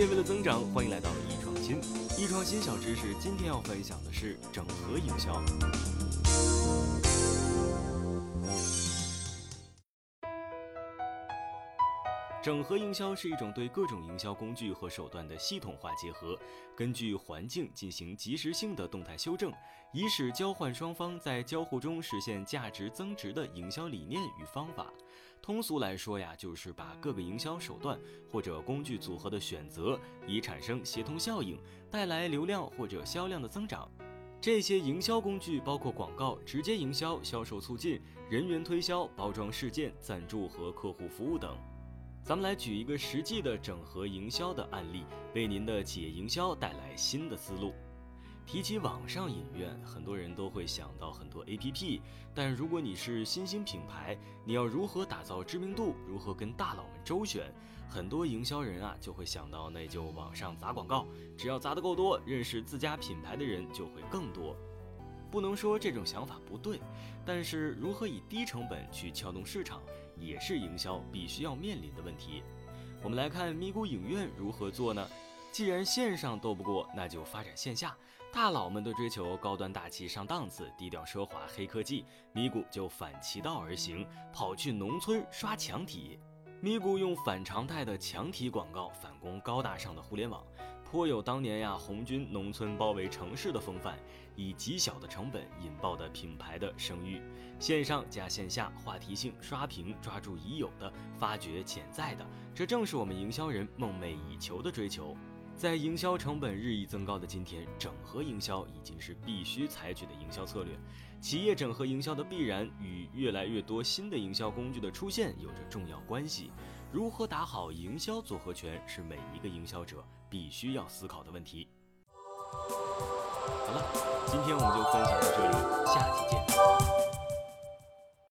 切为了增长，欢迎来到易创新。易创新小知识，今天要分享的是整合营销。整合营销是一种对各种营销工具和手段的系统化结合，根据环境进行及时性的动态修正，以使交换双方在交互中实现价值增值的营销理念与方法。通俗来说呀，就是把各个营销手段或者工具组合的选择，以产生协同效应，带来流量或者销量的增长。这些营销工具包括广告、直接营销、销售促进、人员推销、包装事件、赞助和客户服务等。咱们来举一个实际的整合营销的案例，为您的企业营销带来新的思路。提起网上影院，很多人都会想到很多 APP，但如果你是新兴品牌，你要如何打造知名度，如何跟大佬们周旋？很多营销人啊就会想到，那就网上砸广告，只要砸得够多，认识自家品牌的人就会更多。不能说这种想法不对，但是如何以低成本去撬动市场，也是营销必须要面临的问题。我们来看咪咕影院如何做呢？既然线上斗不过，那就发展线下。大佬们都追求高端大气上档次，低调奢华黑科技，咪咕就反其道而行，跑去农村刷墙体。咪咕用反常态的墙体广告反攻高大上的互联网。颇有当年呀红军农村包围城市的风范，以极小的成本引爆的品牌的声誉，线上加线下话题性刷屏，抓住已有的，发掘潜在的，这正是我们营销人梦寐以求的追求。在营销成本日益增高的今天，整合营销已经是必须采取的营销策略。企业整合营销的必然与越来越多新的营销工具的出现有着重要关系。如何打好营销组合拳是每一个营销者必须要思考的问题。好了今天我们就分享到这里下期见。